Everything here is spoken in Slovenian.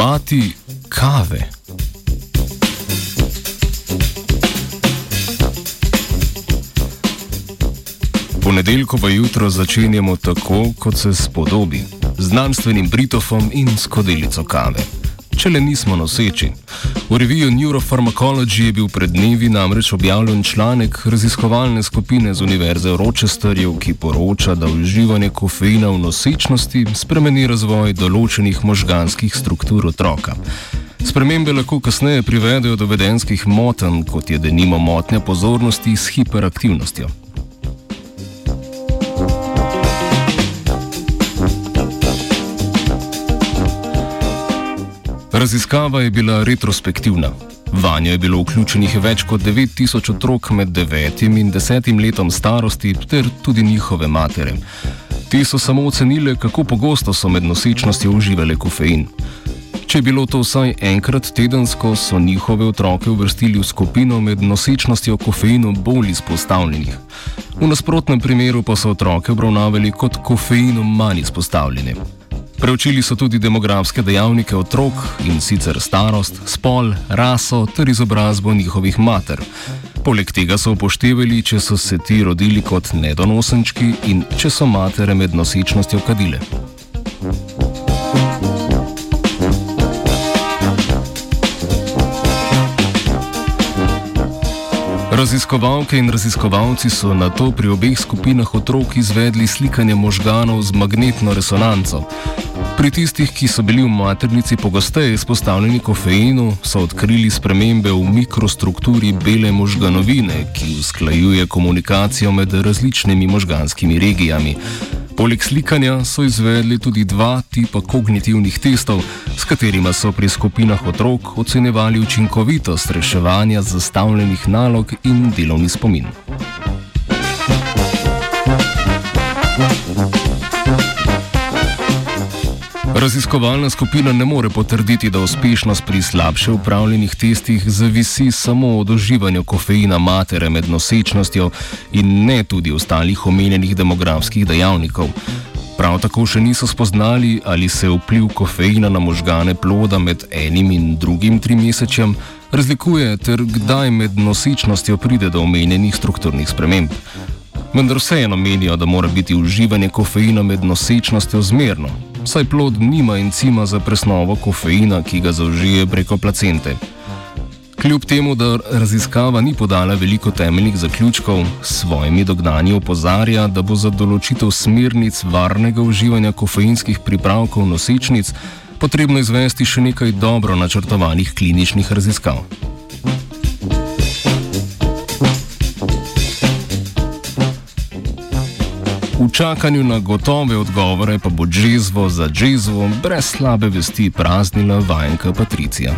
Mati kave. Ponedeljkovo jutro začenjamo tako, kot se spodobi, z znanstvenim britofom in skodelico kave. Če le nismo noseči. V reviju Neuropharmacology je bil pred dnevi namreč objavljen članek raziskovalne skupine z Univerze v Rochesterju, ki poroča, da uživanje kofeina v nosečnosti spremeni razvoj določenih možganskih struktur otroka. Spremembe lahko kasneje privedejo do vedenskih motenj, kot je denimo motnja pozornosti s hiperaktivnostjo. Raziskava je bila retrospektivna. Vanjo je bilo vključenih več kot 9000 otrok med 9 in 10 letom starosti, ter tudi njihove matere. Ti so samo ocenili, kako pogosto so med nosečnostjo uživali kofein. Če je bilo to vsaj enkrat tedensko, so njihove otroke uvrstili v skupino med nosečnostjo kofeinu bolj izpostavljenih. V nasprotnem primeru pa so otroke obravnavali kot kofeinu manj izpostavljene. Preučili so tudi demografske dejavnike otrok in sicer starost, spol, raso ter izobrazbo njihovih mater. Poleg tega so upoštevali, če so se ti rodili kot nedonosenčki in če so matere med nosečnostjo kadile. Raziskovalke in raziskovalci so na to pri obeh skupinah otrok izvedli slikanje možganov z magnetno resonanco. Pri tistih, ki so bili v maternici pogosteje izpostavljeni kofeinu, so odkrili spremembe v mikrostrukturi bele možganovine, ki usklajuje komunikacijo med različnimi možganskimi regijami. Poleg slikanja so izvedli tudi dva tipa kognitivnih testov, s katerima so pri skupinah otrok ocenjevali učinkovitost reševanja zastavljenih nalog in delovni spomin. Raziskovalna skupina ne more potrditi, da uspešnost pri slabše upravljenih testih zavisi samo od uživanja kofeina matere med nosečnostjo in ne tudi ostalih omenjenih demografskih dejavnikov. Prav tako še niso spoznali, ali se vpliv kofeina na možgane ploda med enim in drugim trimesečjem razlikuje, ter kdaj med nosečnostjo pride do omenjenih strukturnih sprememb. Vendar vseeno menijo, da mora biti uživanje kofeina med nosečnostjo zmerno, saj plod nima encima za presnovo kofeina, ki ga zaužije preko placente. Kljub temu, da raziskava ni podala veliko temeljnih zaključkov, s svojimi dognanji opozarja, da bo za določitev smernic varnega uživanja kofeinskih pripravkov nosečnic potrebno izvesti še nekaj dobro načrtovanih kliničnih raziskav. V čakanju na gotove odgovore pa bo džezvo za džezvo brez slabe vesti praznila vajenka Patricija.